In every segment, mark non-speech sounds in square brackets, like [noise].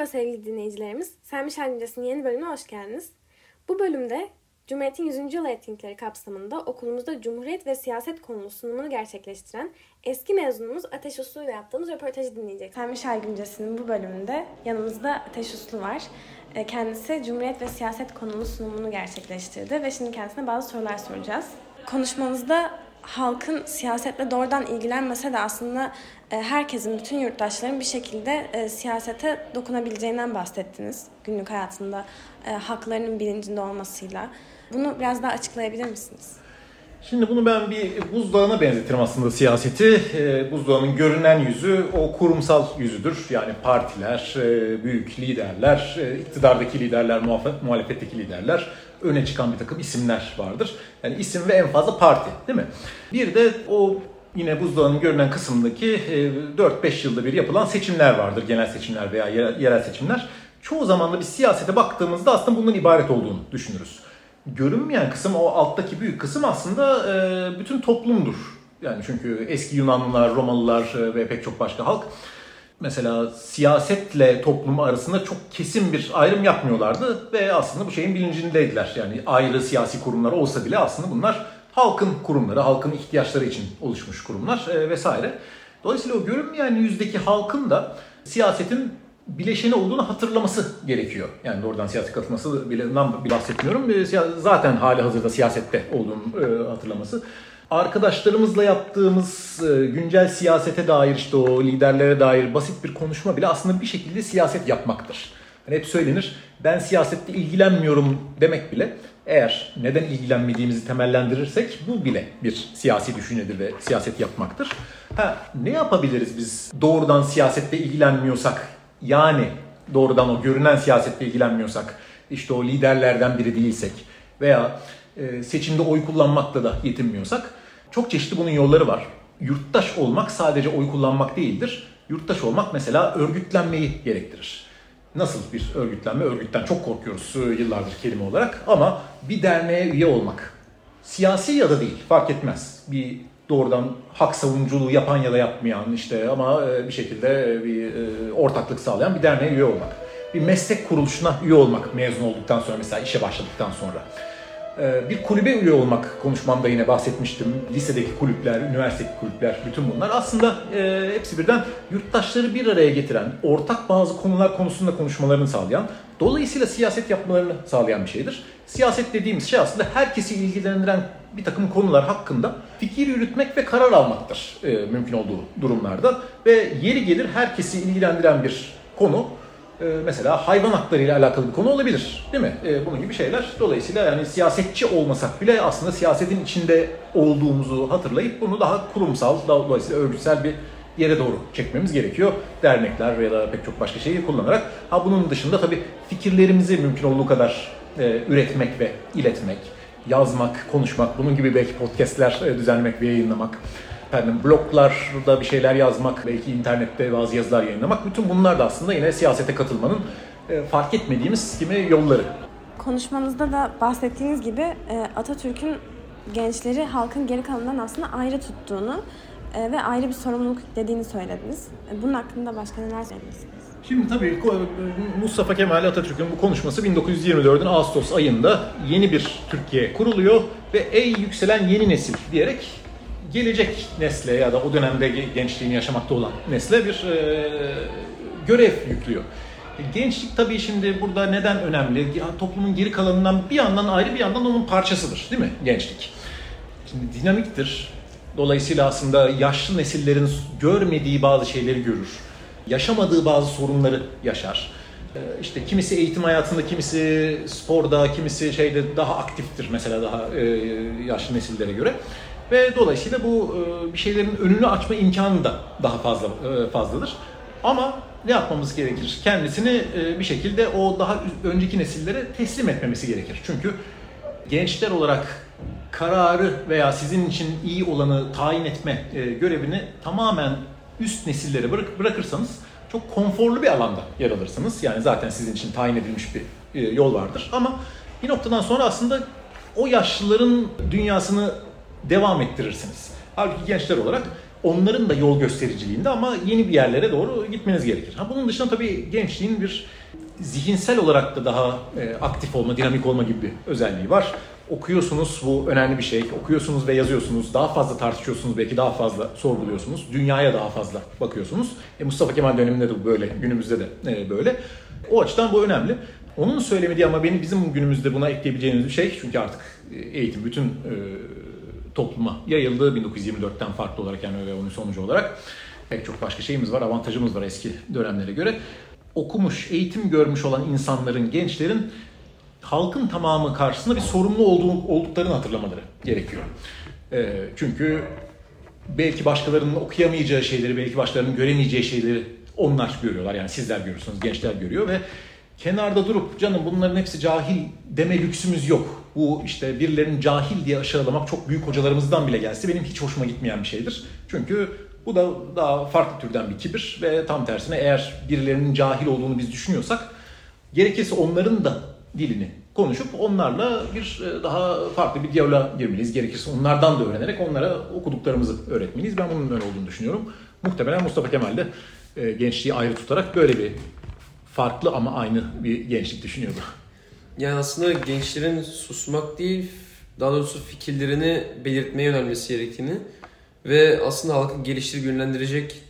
Merhaba sevgili dinleyicilerimiz. Selmiş Halindes'in yeni bölümüne hoş geldiniz. Bu bölümde Cumhuriyet'in 100. yıl etkinlikleri kapsamında okulumuzda Cumhuriyet ve siyaset konulu sunumunu gerçekleştiren eski mezunumuz Ateş Uslu ile yaptığımız röportajı dinleyecek. Selmiş Halindes'in bu bölümünde yanımızda Ateş Uslu var. E, kendisi Cumhuriyet ve siyaset konulu sunumunu gerçekleştirdi ve şimdi kendisine bazı sorular soracağız. Konuşmanızda halkın siyasetle doğrudan ilgilenmese de aslında e, herkesin, bütün yurttaşların bir şekilde e, siyasete dokunabileceğinden bahsettiniz. Günlük hayatında e, haklarının bilincinde olmasıyla. Bunu biraz daha açıklayabilir misiniz? Şimdi bunu ben bir buzdağına benzetirim aslında siyaseti. Buzdağının görünen yüzü o kurumsal yüzüdür. Yani partiler, büyük liderler, iktidardaki liderler, muhalefetteki liderler, öne çıkan bir takım isimler vardır. Yani isim ve en fazla parti değil mi? Bir de o yine buzdağının görünen kısımdaki 4-5 yılda bir yapılan seçimler vardır. Genel seçimler veya yerel seçimler. Çoğu zaman da bir siyasete baktığımızda aslında bundan ibaret olduğunu düşünürüz görünmeyen kısım o alttaki büyük kısım aslında e, bütün toplumdur. Yani çünkü eski Yunanlılar, Romalılar e, ve pek çok başka halk mesela siyasetle toplum arasında çok kesin bir ayrım yapmıyorlardı ve aslında bu şeyin bilincindeydiler. Yani ayrı siyasi kurumlar olsa bile aslında bunlar halkın kurumları, halkın ihtiyaçları için oluşmuş kurumlar e, vesaire. Dolayısıyla o görünmeyen yüzdeki halkın da siyasetin bileşeni olduğunu hatırlaması gerekiyor. Yani doğrudan siyasi katılması bilenden bahsetmiyorum. Zaten hali hazırda siyasette olduğunu e, hatırlaması. Arkadaşlarımızla yaptığımız e, güncel siyasete dair işte o liderlere dair basit bir konuşma bile aslında bir şekilde siyaset yapmaktır. Hani hep söylenir ben siyasette ilgilenmiyorum demek bile eğer neden ilgilenmediğimizi temellendirirsek bu bile bir siyasi düşüncedir ve siyaset yapmaktır. Ha, ne yapabiliriz biz doğrudan siyasette ilgilenmiyorsak yani doğrudan o görünen siyasetle ilgilenmiyorsak, işte o liderlerden biri değilsek veya e, seçimde oy kullanmakla da yetinmiyorsak çok çeşitli bunun yolları var. Yurttaş olmak sadece oy kullanmak değildir. Yurttaş olmak mesela örgütlenmeyi gerektirir. Nasıl bir örgütlenme? Örgütten çok korkuyoruz yıllardır kelime olarak ama bir derneğe üye olmak. Siyasi ya da değil fark etmez. Bir doğrudan hak savunuculuğu yapan ya da yapmayan işte ama e, bir şekilde e, bir e, ortaklık sağlayan bir derneğe üye olmak. Bir meslek kuruluşuna üye olmak mezun olduktan sonra mesela işe başladıktan sonra. Bir kulübe üye olmak konuşmamda yine bahsetmiştim. Lisedeki kulüpler, üniversitedeki kulüpler bütün bunlar aslında hepsi birden yurttaşları bir araya getiren, ortak bazı konular konusunda konuşmalarını sağlayan, dolayısıyla siyaset yapmalarını sağlayan bir şeydir. Siyaset dediğimiz şey aslında herkesi ilgilendiren bir takım konular hakkında fikir yürütmek ve karar almaktır e, mümkün olduğu durumlarda. Ve yeri gelir herkesi ilgilendiren bir konu e, mesela hayvan hakları ile alakalı bir konu olabilir değil mi? E, bunun gibi şeyler. Dolayısıyla yani siyasetçi olmasak bile aslında siyasetin içinde olduğumuzu hatırlayıp bunu daha kurumsal, dolayısıyla örgütsel bir yere doğru çekmemiz gerekiyor. Dernekler ya da pek çok başka şeyi kullanarak. Ha bunun dışında tabii fikirlerimizi mümkün olduğu kadar e, üretmek ve iletmek, yazmak, konuşmak, bunun gibi belki podcastler e, düzenlemek ve yayınlamak, efendim bloglarda bir şeyler yazmak, belki internette bazı yazılar yayınlamak, bütün bunlar da aslında yine siyasete katılmanın e, fark etmediğimiz gibi yolları. Konuşmanızda da bahsettiğiniz gibi e, Atatürk'ün gençleri halkın geri kalanından aslında ayrı tuttuğunu ve ayrı bir sorumluluk dediğini söylediniz. Bunun hakkında başka neler söylemişsiniz? Şimdi tabii Mustafa Kemal Atatürk'ün bu konuşması 1924'ün Ağustos ayında yeni bir Türkiye kuruluyor ve ey yükselen yeni nesil diyerek gelecek nesle ya da o dönemde gençliğini yaşamakta olan nesle bir e, görev yüklüyor. Gençlik tabii şimdi burada neden önemli? Toplumun geri kalanından bir yandan ayrı bir yandan onun parçasıdır değil mi gençlik? Şimdi dinamiktir. Dolayısıyla aslında yaşlı nesillerin görmediği bazı şeyleri görür yaşamadığı bazı sorunları yaşar. Ee, işte kimisi eğitim hayatında, kimisi sporda, kimisi şeyde daha aktiftir mesela daha e, yaşlı nesillere göre. Ve dolayısıyla bu e, bir şeylerin önünü açma imkanı da daha fazla e, fazladır. Ama ne yapmamız gerekir? Kendisini bir şekilde o daha önceki nesillere teslim etmemesi gerekir. Çünkü gençler olarak kararı veya sizin için iyi olanı tayin etme görevini tamamen üst nesillere bırak, bırakırsanız çok konforlu bir alanda yer alırsınız. Yani zaten sizin için tayin edilmiş bir e, yol vardır. Ama bir noktadan sonra aslında o yaşlıların dünyasını devam ettirirsiniz. Halbuki gençler olarak onların da yol göstericiliğinde ama yeni bir yerlere doğru gitmeniz gerekir. Ha, bunun dışında tabii gençliğin bir zihinsel olarak da daha e, aktif olma, dinamik olma gibi bir özelliği var. Okuyorsunuz bu önemli bir şey. Okuyorsunuz ve yazıyorsunuz. Daha fazla tartışıyorsunuz belki daha fazla sorguluyorsunuz. Dünyaya daha fazla bakıyorsunuz. E, Mustafa Kemal döneminde de böyle, günümüzde de e, böyle. O açıdan bu önemli. Onun söylemediği ama benim bizim günümüzde buna ekleyebileceğimiz bir şey. Çünkü artık e, eğitim bütün e, topluma yayıldı 1924'ten farklı olarak yani ve onun sonucu olarak. Pek çok başka şeyimiz var, avantajımız var eski dönemlere göre. Okumuş, eğitim görmüş olan insanların, gençlerin halkın tamamı karşısında bir sorumlu olduğu, olduklarını hatırlamaları gerekiyor. E, çünkü belki başkalarının okuyamayacağı şeyleri, belki başkalarının göremeyeceği şeyleri onlar görüyorlar. Yani sizler görüyorsunuz, gençler görüyor ve kenarda durup canım bunların hepsi cahil deme lüksümüz yok. Bu işte birilerinin cahil diye aşağılamak çok büyük hocalarımızdan bile gelse benim hiç hoşuma gitmeyen bir şeydir. Çünkü bu da daha farklı türden bir kibir ve tam tersine eğer birilerinin cahil olduğunu biz düşünüyorsak gerekirse onların da dilini konuşup onlarla bir e, daha farklı bir diyaloğa girmeliyiz. Gerekirse onlardan da öğrenerek onlara okuduklarımızı öğretmeliyiz. Ben bunun öyle olduğunu düşünüyorum. Muhtemelen Mustafa Kemal de e, gençliği ayrı tutarak böyle bir farklı ama aynı bir gençlik düşünüyordu. Yani aslında gençlerin susmak değil, daha doğrusu fikirlerini belirtmeye yönelmesi gerektiğini ve aslında halkı geliştirip yönlendirecek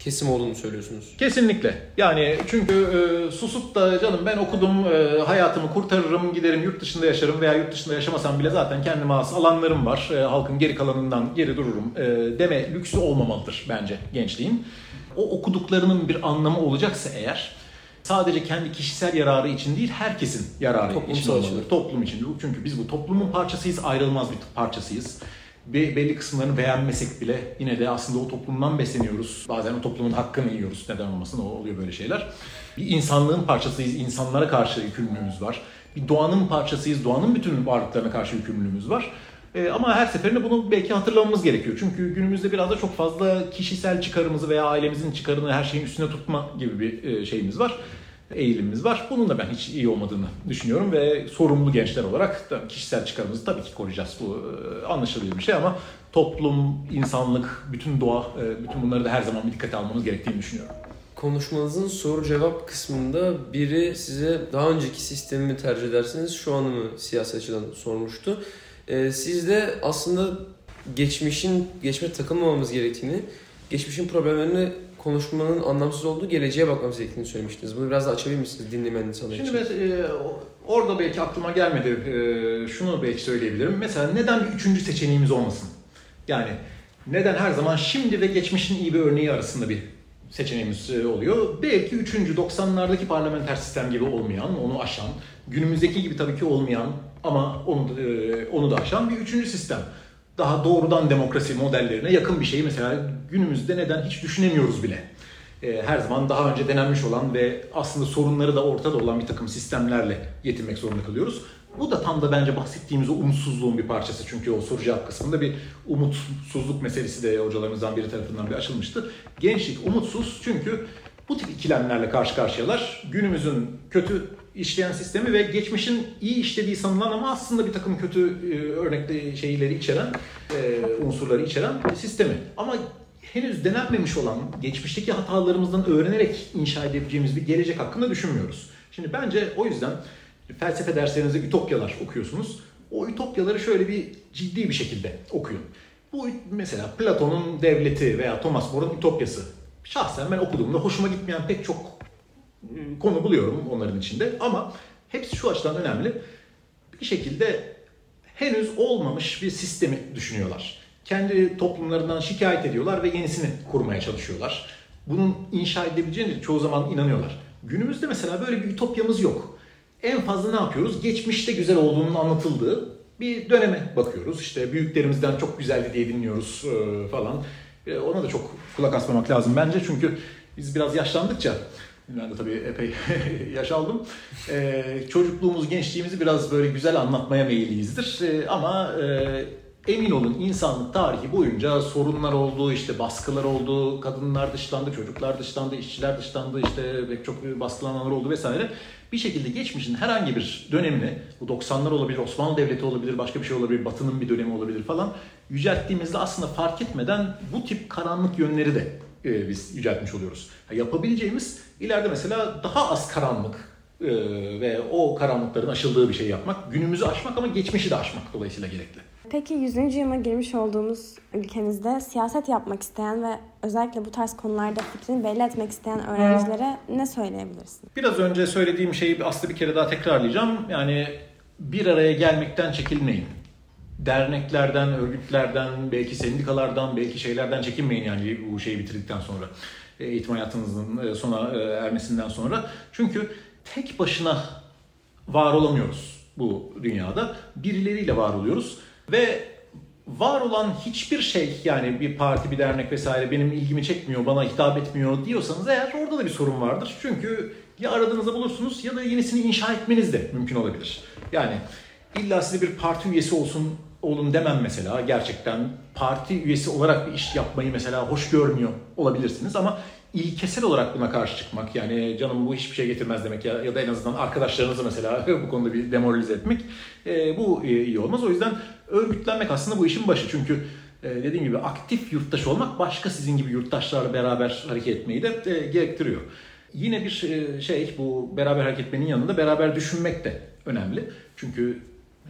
kesim olduğunu söylüyorsunuz. Kesinlikle. Yani çünkü e, susup da canım ben okudum, e, hayatımı kurtarırım, giderim yurt dışında yaşarım veya yurt dışında yaşamasam bile zaten kendime has alanlarım var. E, halkın geri kalanından geri dururum e, deme lüksü olmamalıdır bence gençliğin. O okuduklarının bir anlamı olacaksa eğer sadece kendi kişisel yararı için değil herkesin yararı Toplumsal için olmalıdır. için. Toplum için. Çünkü biz bu toplumun parçasıyız, ayrılmaz bir parçasıyız. Be- belli kısımlarını beğenmesek bile yine de aslında o toplumdan besleniyoruz. Bazen o toplumun hakkını yiyoruz. Neden olmasın o oluyor böyle şeyler. Bir insanlığın parçasıyız, insanlara karşı yükümlülüğümüz var. Bir doğanın parçasıyız, doğanın bütün varlıklarına karşı yükümlülüğümüz var. Ee, ama her seferinde bunu belki hatırlamamız gerekiyor. Çünkü günümüzde biraz da çok fazla kişisel çıkarımızı veya ailemizin çıkarını her şeyin üstüne tutma gibi bir e, şeyimiz var. Eğilimimiz var. Bunun da ben hiç iyi olmadığını düşünüyorum ve sorumlu gençler olarak da kişisel çıkarımızı tabii ki koruyacağız. Bu e, anlaşılıyor bir şey ama toplum, insanlık, bütün doğa, e, bütün bunları da her zaman bir dikkate almamız gerektiğini düşünüyorum. Konuşmanızın soru cevap kısmında biri size daha önceki sistemi mi tercih edersiniz, şu anı mı siyasetçiden sormuştu. Ee, siz de aslında geçmişin, geçmişe takılmamamız gerektiğini, geçmişin problemlerini konuşmanın anlamsız olduğu geleceğe bakmamız gerektiğini söylemiştiniz. Bunu biraz da açabilir misiniz dinlemeyen insanlar Şimdi için? mes- e, orada belki aklıma gelmedi. E, şunu belki söyleyebilirim. Mesela neden bir üçüncü seçeneğimiz olmasın? Yani neden her zaman şimdi ve geçmişin iyi bir örneği arasında bir seçeneğimiz e, oluyor? Belki üçüncü 90'lardaki parlamenter sistem gibi olmayan, onu aşan, günümüzdeki gibi tabii ki olmayan ama onu da, e, onu da aşan bir üçüncü sistem. Daha doğrudan demokrasi modellerine yakın bir şeyi mesela günümüzde neden hiç düşünemiyoruz bile e, her zaman daha önce denenmiş olan ve aslında sorunları da ortada olan bir takım sistemlerle yetinmek zorunda kalıyoruz. Bu da tam da bence bahsettiğimiz o umutsuzluğun bir parçası. Çünkü o soru cevap kısmında bir umutsuzluk meselesi de hocalarımızdan biri tarafından bir açılmıştı. Gençlik umutsuz çünkü bu tip ikilemlerle karşı karşıyalar. Günümüzün kötü işleyen sistemi ve geçmişin iyi işlediği sanılan ama aslında bir takım kötü e, şeyleri içeren, e, unsurları içeren sistemi. Ama henüz denenmemiş olan geçmişteki hatalarımızdan öğrenerek inşa edebileceğimiz bir gelecek hakkında düşünmüyoruz. Şimdi bence o yüzden felsefe derslerinizde ütopyalar okuyorsunuz. O ütopyaları şöyle bir ciddi bir şekilde okuyun. Bu mesela Platon'un devleti veya Thomas More'un ütopyası. Şahsen ben okuduğumda hoşuma gitmeyen pek çok konu buluyorum onların içinde. Ama hepsi şu açıdan önemli. Bir şekilde henüz olmamış bir sistemi düşünüyorlar. Kendi toplumlarından şikayet ediyorlar ve yenisini kurmaya çalışıyorlar. Bunun inşa edebileceğine çoğu zaman inanıyorlar. Günümüzde mesela böyle bir ütopyamız yok. En fazla ne yapıyoruz? Geçmişte güzel olduğunun anlatıldığı bir döneme bakıyoruz. İşte büyüklerimizden çok güzeldi diye dinliyoruz e, falan. E, Ona da çok kulak asmamak lazım bence çünkü biz biraz yaşlandıkça ben de tabii epey [laughs] yaş aldım. Ee, çocukluğumuz, gençliğimizi biraz böyle güzel anlatmaya meyilliyizdir. Ee, ama e, emin olun insanlık tarihi boyunca sorunlar oldu, işte baskılar oldu, kadınlar dışlandı, çocuklar dışlandı, işçiler dışlandı, işte pek çok baskılananlar oldu vesaire. Bir şekilde geçmişin herhangi bir dönemini, bu 90'lar olabilir, Osmanlı Devleti olabilir, başka bir şey olabilir, Batı'nın bir dönemi olabilir falan yücelttiğimizde aslında fark etmeden bu tip karanlık yönleri de e, biz yüceltmiş oluyoruz. yapabileceğimiz ileride mesela daha az karanlık e, ve o karanlıkların aşıldığı bir şey yapmak, günümüzü aşmak ama geçmişi de aşmak dolayısıyla gerekli. Peki 100. yıla girmiş olduğumuz ülkemizde siyaset yapmak isteyen ve özellikle bu tarz konularda fikrini belli etmek isteyen öğrencilere ne söyleyebilirsin? Biraz önce söylediğim şeyi aslında bir kere daha tekrarlayacağım. Yani bir araya gelmekten çekilmeyin. Derneklerden, örgütlerden, belki sendikalardan, belki şeylerden çekinmeyin yani bu şeyi bitirdikten sonra. Eğitim hayatınızın e, sona e, ermesinden sonra. Çünkü tek başına var olamıyoruz bu dünyada. Birileriyle var oluyoruz. Ve var olan hiçbir şey yani bir parti, bir dernek vesaire benim ilgimi çekmiyor, bana hitap etmiyor diyorsanız eğer orada da bir sorun vardır. Çünkü ya aradığınızda bulursunuz ya da yenisini inşa etmeniz de mümkün olabilir. Yani illa size bir parti üyesi olsun olun demem mesela gerçekten parti üyesi olarak bir iş yapmayı mesela hoş görmüyor olabilirsiniz ama ilkesel olarak buna karşı çıkmak yani canım bu hiçbir şey getirmez demek ya, ya da en azından arkadaşlarınızı mesela [laughs] bu konuda bir demoralize etmek e, bu e, iyi olmaz. O yüzden örgütlenmek aslında bu işin başı çünkü e, dediğim gibi aktif yurttaş olmak başka sizin gibi yurttaşlarla beraber hareket etmeyi de e, gerektiriyor. Yine bir e, şey bu beraber hareket etmenin yanında beraber düşünmek de önemli. Çünkü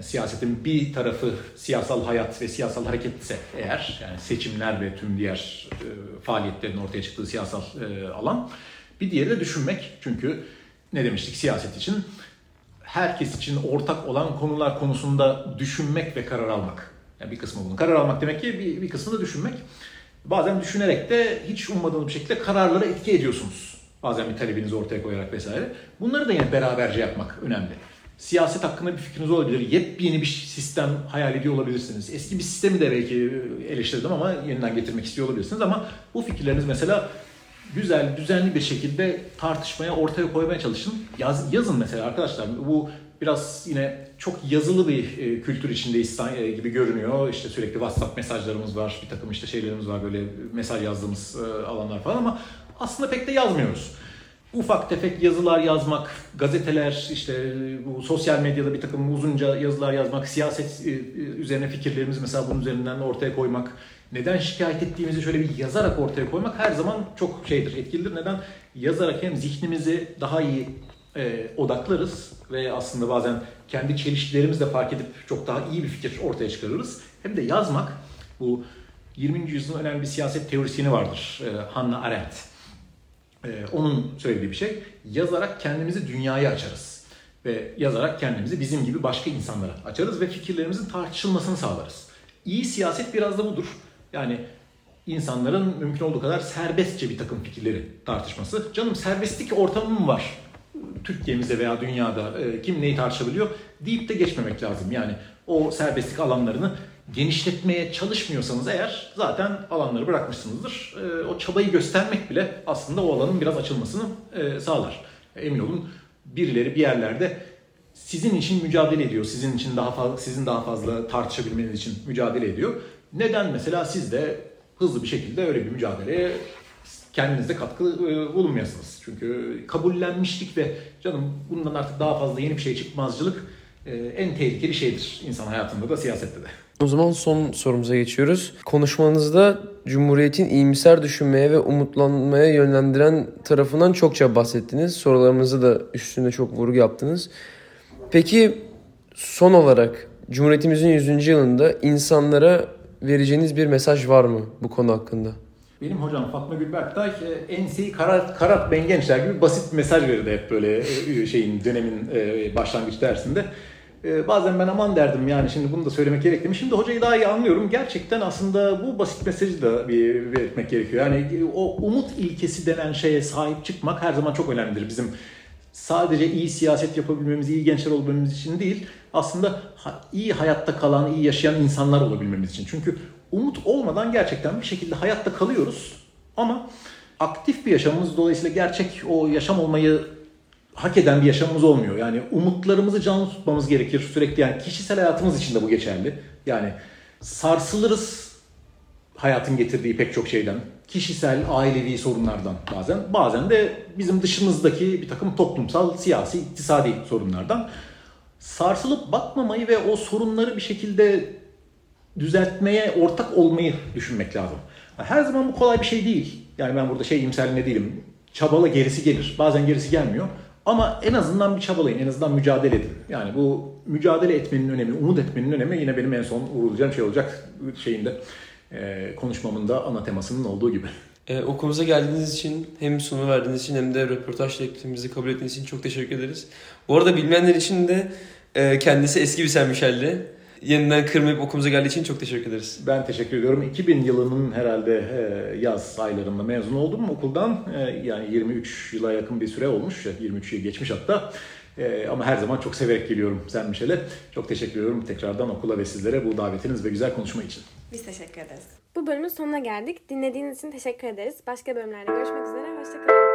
siyasetin bir tarafı siyasal hayat ve siyasal hareket ise eğer yani seçimler ve tüm diğer e, faaliyetlerin ortaya çıktığı siyasal e, alan bir diğeri de düşünmek. Çünkü ne demiştik siyaset için herkes için ortak olan konular konusunda düşünmek ve karar almak. Yani bir kısmı bunun. Karar almak demek ki bir, bir kısmı da düşünmek. Bazen düşünerek de hiç ummadığınız bir şekilde kararlara etki ediyorsunuz. Bazen bir talebinizi ortaya koyarak vesaire. Bunları da yine beraberce yapmak önemli. Siyaset hakkında bir fikriniz olabilir. Yepyeni bir sistem hayal ediyor olabilirsiniz. Eski bir sistemi de belki eleştirdim ama yeniden getirmek istiyor olabilirsiniz. Ama bu fikirleriniz mesela güzel, düzenli bir şekilde tartışmaya, ortaya koymaya çalışın. Yaz, yazın mesela arkadaşlar. Bu biraz yine çok yazılı bir e, kültür içindeyiz e, gibi görünüyor. İşte sürekli WhatsApp mesajlarımız var, bir takım işte şeylerimiz var böyle mesaj yazdığımız e, alanlar falan ama aslında pek de yazmıyoruz ufak tefek yazılar yazmak, gazeteler, işte bu sosyal medyada bir takım uzunca yazılar yazmak, siyaset e, e, üzerine fikirlerimizi mesela bunun üzerinden de ortaya koymak, neden şikayet ettiğimizi şöyle bir yazarak ortaya koymak her zaman çok şeydir, etkilidir. Neden? Yazarak hem zihnimizi daha iyi e, odaklarız ve aslında bazen kendi çelişkilerimizi de fark edip çok daha iyi bir fikir ortaya çıkarırız. Hem de yazmak, bu 20. yüzyılın önemli bir siyaset teorisyeni vardır, e, Hannah Arendt ee, onun söylediği bir şey. Yazarak kendimizi dünyaya açarız. Ve yazarak kendimizi bizim gibi başka insanlara açarız ve fikirlerimizin tartışılmasını sağlarız. İyi siyaset biraz da budur. Yani insanların mümkün olduğu kadar serbestçe bir takım fikirleri tartışması. Canım serbestlik ortamı mı var? Türkiye'mizde veya dünyada e, kim neyi tartışabiliyor deyip de geçmemek lazım. Yani o serbestlik alanlarını genişletmeye çalışmıyorsanız eğer zaten alanları bırakmışsınızdır. E, o çabayı göstermek bile aslında o alanın biraz açılmasını e, sağlar. Emin olun birileri bir yerlerde sizin için mücadele ediyor. Sizin için daha fazla sizin daha fazla tartışabilmeniz için mücadele ediyor. Neden mesela siz de hızlı bir şekilde öyle bir mücadeleye kendinizde katkı e, bulunmayasınız. Çünkü kabullenmişlik ve canım bundan artık daha fazla yeni bir şey çıkmazcılık en tehlikeli şeydir insan hayatında da siyasette de. O zaman son sorumuza geçiyoruz. Konuşmanızda Cumhuriyet'in iyimser düşünmeye ve umutlanmaya yönlendiren tarafından çokça bahsettiniz. Sorularımızda da üstünde çok vurgu yaptınız. Peki son olarak Cumhuriyetimizin 100. yılında insanlara vereceğiniz bir mesaj var mı bu konu hakkında? Benim hocam Fatma Gülberktay e, enseyi karat ben gençler gibi basit mesaj verirdi hep böyle e, şeyin dönemin e, başlangıç dersinde. Ee, bazen ben aman derdim yani şimdi bunu da söylemek gerekli mi? Şimdi hocayı daha iyi anlıyorum. Gerçekten aslında bu basit mesajı da bir belirtmek gerekiyor. Yani o umut ilkesi denen şeye sahip çıkmak her zaman çok önemlidir. Bizim sadece iyi siyaset yapabilmemiz, iyi gençler olabilmemiz için değil, aslında iyi hayatta kalan, iyi yaşayan insanlar olabilmemiz için. Çünkü umut olmadan gerçekten bir şekilde hayatta kalıyoruz ama aktif bir yaşamımız dolayısıyla gerçek o yaşam olmayı hak eden bir yaşamımız olmuyor. Yani umutlarımızı canlı tutmamız gerekir sürekli. Yani kişisel hayatımız için de bu geçerli. Yani sarsılırız hayatın getirdiği pek çok şeyden. Kişisel, ailevi sorunlardan bazen. Bazen de bizim dışımızdaki bir takım toplumsal, siyasi, iktisadi sorunlardan. Sarsılıp bakmamayı ve o sorunları bir şekilde düzeltmeye ortak olmayı düşünmek lazım. Her zaman bu kolay bir şey değil. Yani ben burada şey imserliğinde değilim. Çabala gerisi gelir. Bazen gerisi gelmiyor. Ama en azından bir çabalayın, en azından mücadele edin. Yani bu mücadele etmenin önemi, umut etmenin önemi yine benim en son vurulacağım şey olacak şeyinde e, konuşmamın da ana temasının olduğu gibi. Ee, okulumuza geldiğiniz için hem sunum verdiğiniz için hem de röportaj teklifimizi kabul ettiğiniz için çok teşekkür ederiz. Bu arada bilmeyenler için de e, kendisi eski bir Saint Michel'li. Yeniden kırmayıp okulumuza geldiği için çok teşekkür ederiz. Ben teşekkür ediyorum. 2000 yılının herhalde e, yaz aylarında mezun oldum okuldan. E, yani 23 yıla yakın bir süre olmuş. 23 yıl geçmiş hatta. E, ama her zaman çok severek geliyorum Sen Michel'e. Çok teşekkür ediyorum tekrardan okula ve sizlere bu davetiniz ve güzel konuşma için. Biz teşekkür ederiz. Bu bölümün sonuna geldik. Dinlediğiniz için teşekkür ederiz. Başka bölümlerde görüşmek üzere. Hoşçakalın.